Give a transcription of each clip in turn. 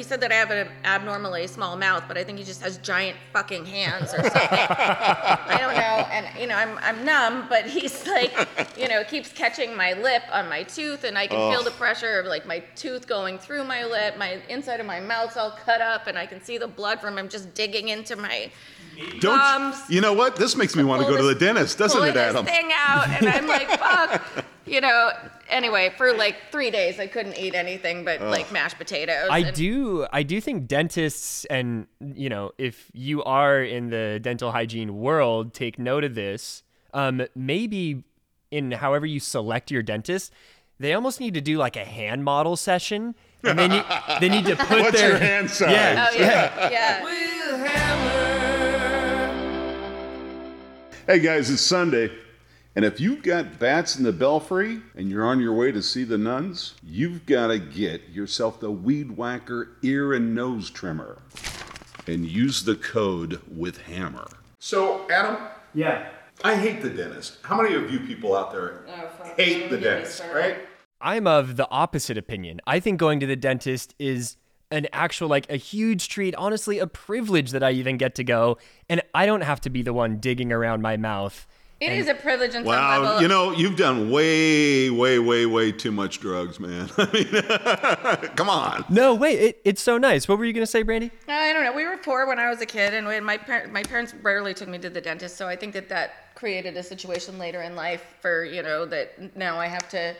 he said that I have an abnormally small mouth, but I think he just has giant fucking hands or something. I don't know. And you know, I'm I'm numb, but he's like, you know, keeps catching my lip on my tooth, and I can feel the pressure of like my tooth going through my lip. My inside of my mouth's all cut up, and I can see the blood from him just digging into my Don't Gums. you know what? This makes me want to go to the dentist, doesn't it, Adam? thing out, and I'm like, fuck. You know. Anyway, for like three days, I couldn't eat anything but like mashed potatoes. I and- do I do think dentists and you know if you are in the dental hygiene world take note of this um maybe in however you select your dentist they almost need to do like a hand model session and then you they need to put What's their your hand size? Yeah. Oh yeah, yeah. Hey guys, it's Sunday. And if you've got bats in the belfry and you're on your way to see the nuns, you've got to get yourself the Weed Whacker ear and nose trimmer and use the code with hammer. So, Adam, Yeah. I hate the dentist. How many of you people out there oh, fuck. hate the get dentist, right? I'm of the opposite opinion. I think going to the dentist is an actual, like, a huge treat, honestly, a privilege that I even get to go. And I don't have to be the one digging around my mouth. It is a privilege in some Wow, level. you know, you've done way, way, way, way too much drugs, man. I mean, come on. No, wait, it, it's so nice. What were you going to say, Brandy? Uh, I don't know. We were poor when I was a kid, and when my par- my parents rarely took me to the dentist. So I think that that created a situation later in life for you know that now I have to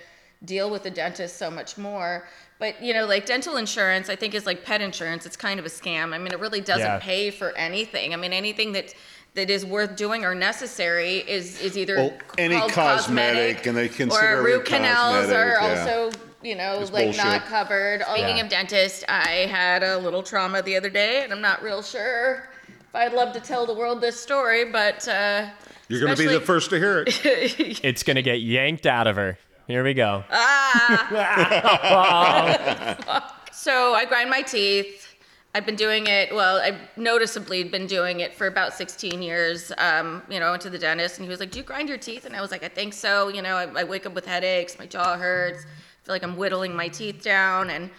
deal with the dentist so much more. But you know, like dental insurance, I think is like pet insurance. It's kind of a scam. I mean, it really doesn't Yeah. pay for anything. I mean, anything that that is worth doing or necessary is is either Well, any called cosmetic, and they consider or it root canals are cosmetic, yeah. also you know It's like bullshit. not covered. Speaking Yeah. of dentist, I had a little trauma the other day, and I'm not real sure if I'd love to tell the world this story, but uh, You're going to be the especially- first to hear it. It's going to get yanked out of her. Here we go. So I grind my teeth. I've been doing it. Well, I've noticeably been doing it for about 16 years. Um, you know, I went to the dentist, and he was like, "Do you grind your teeth?" And I was like, "I think so." You know, I, I wake up with headaches, my jaw hurts, I feel like I'm whittling my teeth down, and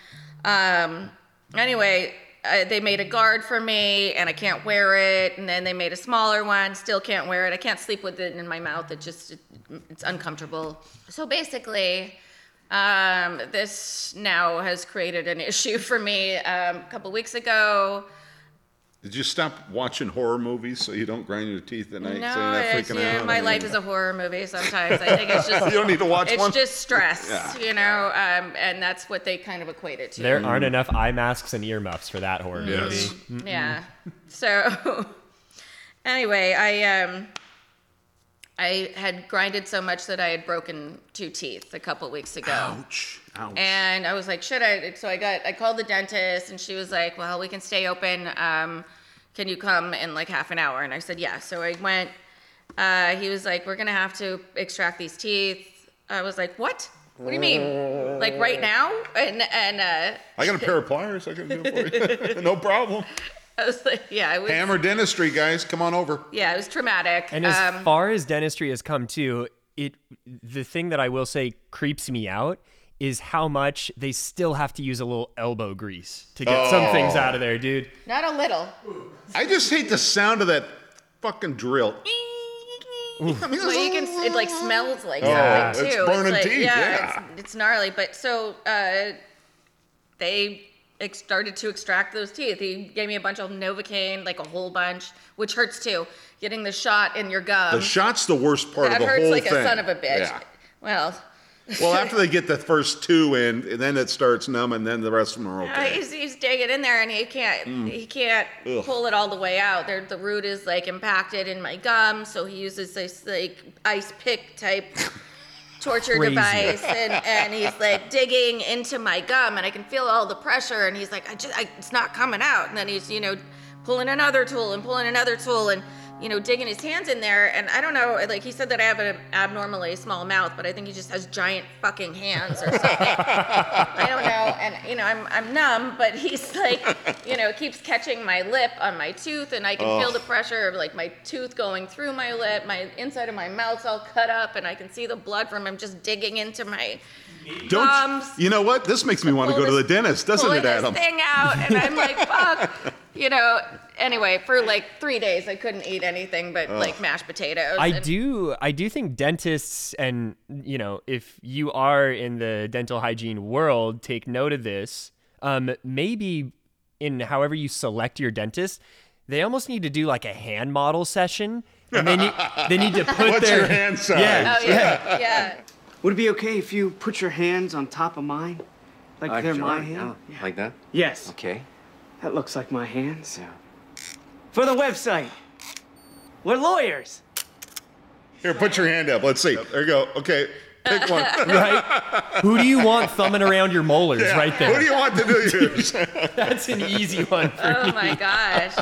um, anyway, uh, they made a guard for me, and I can't wear it. And then they made a smaller one, still can't wear it. I can't sleep with it in my mouth. It just it, it's uncomfortable. So basically. Um, this now has created an issue for me. Um, a couple weeks ago, Did you stop watching horror movies so you don't grind your teeth at night? no, so you're not it's, freaking yeah, out? my I mean, life is a horror movie. Sometimes I think it's just You don't need to watch it's one. just stress, Yeah. you know, um, and that's what they kind of equate it to. There aren't enough eye masks and earmuffs for that horror Yes. movie. Yeah. So anyway, I um I had grinded so much that I had broken two teeth a couple weeks ago. Ouch. Ouch. And I was like, should I? So I got, I called the dentist, and she was like, well, we can stay open. Um, can you come in like half an hour? And I said, yeah. So I went. Uh, he was like, we're gonna have to extract these teeth. I was like, what? What do you mean? Like right now? And and uh, I got a pair of pliers. I can do it for you. no problem. I was like, yeah, it was. Hammer Dentistry, guys. Come on over. Yeah, it was traumatic. And as um, far as dentistry has come too, it the thing that I will say creeps me out is how much they still have to use a little elbow grease to get some things out of there, dude. not a little. I just hate the sound of that fucking drill. I mean, Well, you can. It like smells like Oh, something it's too. burning like, teeth, yeah. It's, it's gnarly. But so uh, they ex- started to extract those teeth. He gave me a bunch of Novocaine, like a whole bunch, which hurts too. Getting the shot in your gum. the shot's the worst part that of the whole like thing. That hurts like a son of a bitch. Yeah. Well, Well, after they get the first two in, and then it starts numb, and then the rest of them are Uh, okay. he's, he's digging in there and he can't he can't Ugh. pull it all the way out. There, the root is like impacted in my gum, so he uses this like ice pick type torture Crazy. device, and, and he's like digging into my gum, and I can feel all the pressure, and he's like, I just, I, it's not coming out, and then he's you know pulling another tool and pulling another tool, and you know, digging his hands in there. And I don't know, like he said that I have an abnormally small mouth, but I think he just has giant fucking hands or something. I don't know. And, you know, I'm, I'm numb, but he's like, you know, keeps catching my lip on my tooth, and I can feel the pressure of like my tooth going through my lip. My inside of my mouth's all cut up, and I can see the blood from him just digging into my Don't Gums. you know what? This makes me want to go to the dentist, doesn't it, Adam? thing out, and I'm like, fuck. You know. Anyway, for like three days, I couldn't eat anything but like mashed potatoes. I and- do I do think dentists and you know if you are in the dental hygiene world take note of this um maybe in however you select your dentist they almost need to do like a hand model session and they need they need to put What's their your hand size? Yeah. Oh yeah, yeah. Would it be okay if you put your hands on top of mine? Like Uh, they're sure, my yeah. Like that? Yes. Okay. That looks like my hands. Yeah. For the website. We're lawyers. Here, put your hand up. Let's see. There you go. Okay, pick one. right who do you want thumbing around your molars right there? Who do you want to do yours? that's an easy one for Oh my gosh.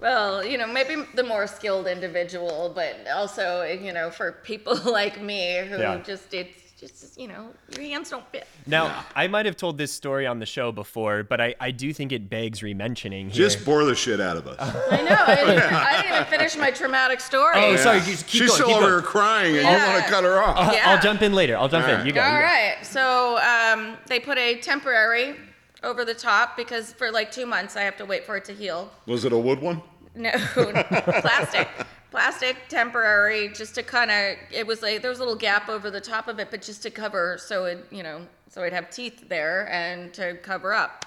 Well, you know, maybe the more skilled individual, but also, you know, for people like me who Yeah. just it's just you know your hands don't fit. now i might have told this story on the show before but i, I do think it begs re-mentioning here. Just bore the shit out of us. I know. I didn't, even, I didn't even finish my traumatic story. Oh, sorry. Just keep She's going, still keep over here crying, and you want to cut her off. I'll- Yeah. I'll jump in later. I'll jump in. You go. All you go. right. So um, they put a temporary over the top because for like two months I have to wait for it to heal. Was it a wood one? No, plastic. Plastic temporary just to kind of it was like there was a little gap over the top of it but just to cover so it you know so I'd have teeth there and to cover up.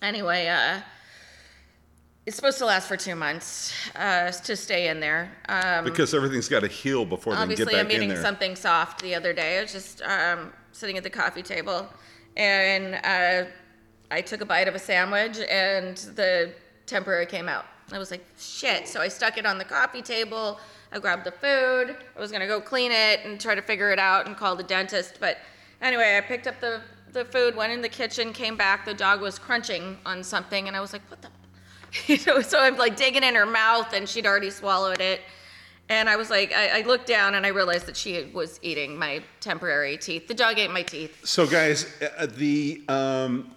Anyway, uh it's supposed to last for 2 months uh to stay in there. Um Because everything's got to heal before they get obviously I'm eating something soft the other day. I was just um, sitting at the coffee table, and uh, I took a bite of a sandwich, and the temporary came out. I was like, shit. So I stuck it on the coffee table. I grabbed the food. I was gonna go clean it and try to figure it out and call the dentist. But anyway, I picked up the the food, went in the kitchen, came back. The dog was crunching on something, and I was like, what the. You know, so I'm like digging in her mouth, and she'd already swallowed it. And I was like, I, I looked down and I realized that she was eating my temporary teeth. The dog ate my teeth. So, guys, uh, the um,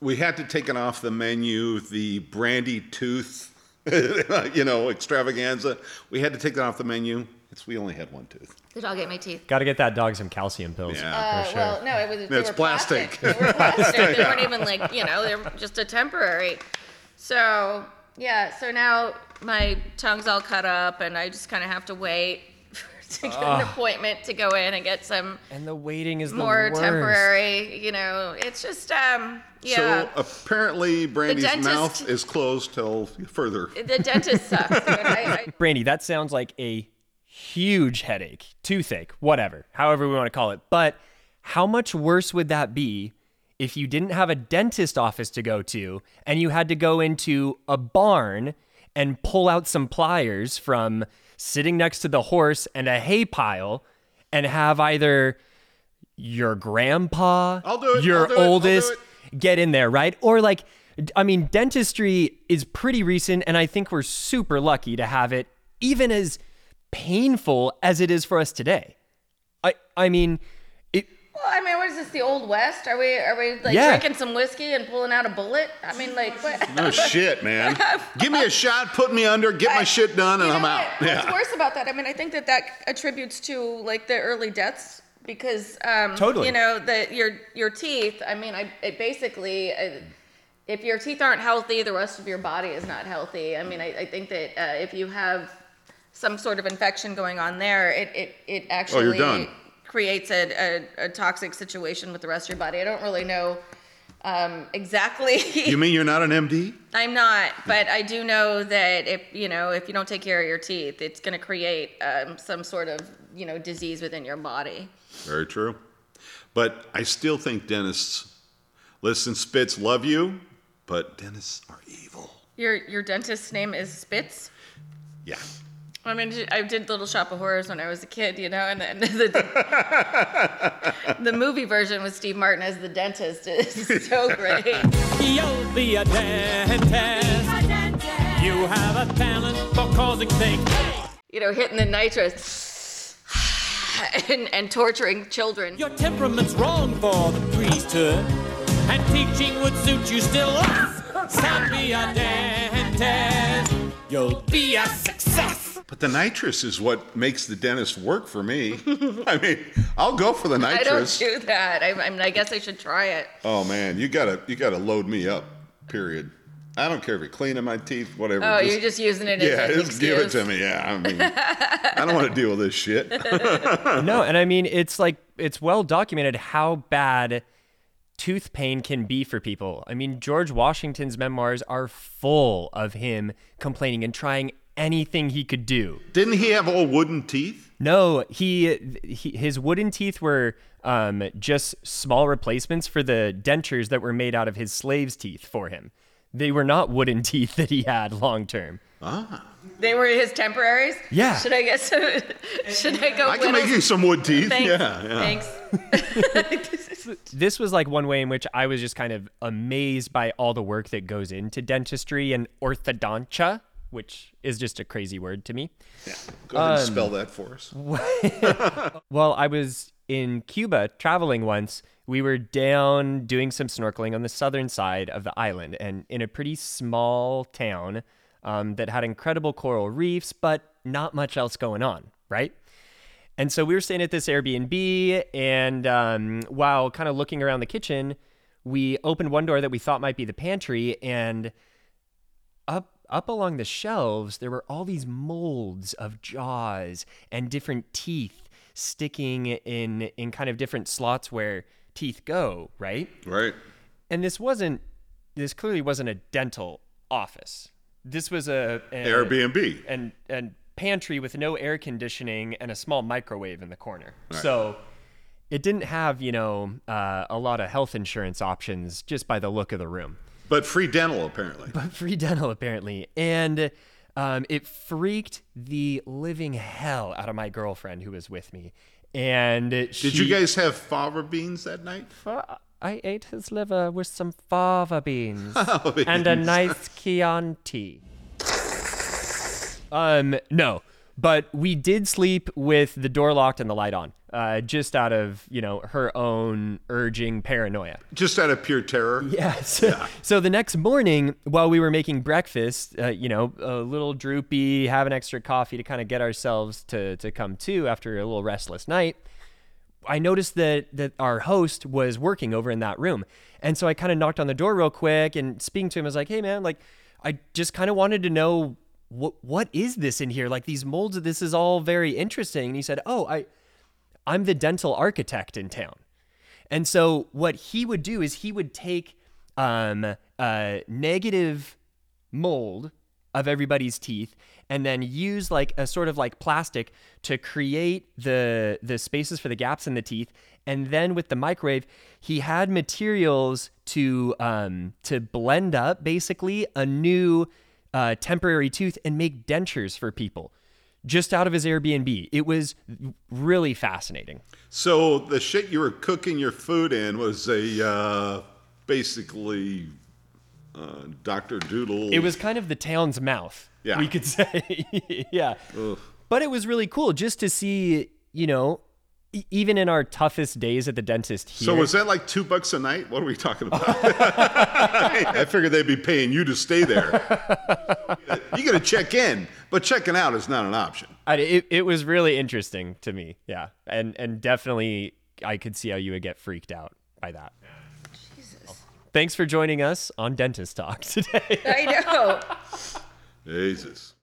we had to take it off the menu. The brandy tooth, you know, extravaganza. We had to take that off the menu. It's we only had one tooth. The dog ate my teeth. Got to get that dog some calcium pills. Yeah. Uh, for sure. Well, no, it was. They It's were plastic. They were plastic. They weren't even like you know. They're just a temporary. So yeah. So now my tongue's all cut up, and I just kind of have to wait to get an appointment to go in and get some and the waiting is the more worst. temporary. You know, it's just um yeah. So apparently, Brandy's dentist- mouth is closed till further. the dentist sucks. dude. I, I, Brandy, that sounds like a huge headache, toothache, whatever, however we want to call it. But how much worse would that be if you didn't have a dentist office to go to and you had to go into a barn and pull out some pliers from sitting next to the horse and a hay pile and have either your grandpa, I'll do it, your I'll do it, I'll do oldest, get in there, right? Or like, I mean, dentistry is pretty recent, and I think we're super lucky to have it, even as painful as it is for us today. I, I mean. Well, I mean, what is this? The old west? Are we are we like Yeah. drinking some whiskey and pulling out a bullet? I mean, like what? No shit, man. Give me a shot, put me under, get my shit done, and You I'm know out. what- What's Yeah. worse about that? I mean, I think that that attributes to like the early deaths because um, Totally. you know the your your teeth. I mean, I it basically. Uh, if your teeth aren't healthy, the rest of your body is not healthy. I mean, I, I think that uh, if you have some sort of infection going on there, it it, it actually done. Creates a, a, a toxic situation with the rest of your body. I don't really know um, exactly. You mean you're not an MD? I'm not, but I do know that if you know if you don't take care of your teeth, it's going to create um, some sort of you know disease within your body. Very true. But I still think dentists, listen, Spitz, love you, but dentists are evil. Your your dentist's name is Spitz. Yeah. I mean, I did Little Shop of Horrors when I was a kid, you know, and, and the, the movie version with Steve Martin as the dentist is so great. You'll be a dentist. You have a talent for causing things. You know, hitting the nitrous and, and torturing children. Your temperament's wrong for the priesthood, and teaching would suit you still. Sound be a dentist. You'll be a success. But the nitrous is what makes the dentist work for me. I mean, I'll go for the nitrous. I don't nitrous. do that. I, I mean, I guess I should try it. Oh man, you gotta you gotta load me up. Period. I don't care if you're cleaning my teeth, whatever. Oh, you're just using it as yeah, an just give it to me. Yeah, I mean, I don't want to deal with this shit. no, and I mean it's like it's well documented how bad tooth pain can be for people. I mean George Washington's memoirs are full of him complaining and trying anything he could do. Didn't he have all wooden teeth? No, he, he his wooden teeth were um, just small replacements for the dentures that were made out of his slaves' teeth for him. They were not wooden teeth that he had long term. Ah. They were his temporaries. Yeah. Should I get some? should I go? I can make you some wood teeth. Thanks. Yeah, yeah. Thanks. This was like one way in which I was just kind of amazed by all the work that goes into dentistry and orthodontia, which is just a crazy word to me. Yeah, Go ahead and Um, spell that for us. Well, I was in Cuba traveling once. We were down doing some snorkeling on the southern side of the island and in a pretty small town um, that had incredible coral reefs, but not much else going on, right? And so we were staying at this Airbnb, and um, while kind of looking around the kitchen, we opened one door that we thought might be the pantry, and up up along the shelves there were all these molds of jaws and different teeth sticking in in kind of different slots where teeth go, right? Right. And this wasn't this clearly wasn't a dental office. This was a, a Airbnb. and and pantry with no air conditioning and a small microwave in the corner. So it didn't have, you know, uh, a lot of health insurance options just by the look of the room But free dental, apparently. But free dental apparently. And um, it freaked the living hell out of my girlfriend who was with me. And she, Did you guys have fava beans that night? i ate his liver with some fava beans Fava and a nice chianti. Um no but we did sleep with the door locked and the light on uh, just out of you know her own urging paranoia Just out of pure terror. Yes. so the next morning, while we were making breakfast, uh, you know, a little droopy, have an extra coffee to kind of get ourselves to to come to after a little restless night. I noticed that that our host was working over in that room, and so I kind of knocked on the door real quick and speaking to him, I was like, "Hey, man, like, I just kind of wanted to know what what is this in here? Like these molds, this is all very interesting." And he said, "Oh, I." I'm the dental architect in town. And so what he would do is he would take um, a negative mold of everybody's teeth and then use like a sort of like plastic to create the the spaces for the gaps in the teeth and then with the microwave he had materials to um to blend up basically a new uh, temporary tooth and make dentures for people just out of his Airbnb. It was really fascinating. So the shit you were cooking your food in was a uh, basically uh, Doctor Doodle. It was kind of the town's mouth, Yeah. we could say. yeah. But it was really cool just to see, you know, even in our toughest days at the dentist here. So was that like two bucks a night? What are we talking about? I figured they'd be paying you to stay there. You got to check in, but checking out is not an option. I, it, it was really interesting to me. Yeah. And and definitely I could see how you would get freaked out by that. Jesus. Thanks for joining us on Dentist Talk today. I know. Jesus.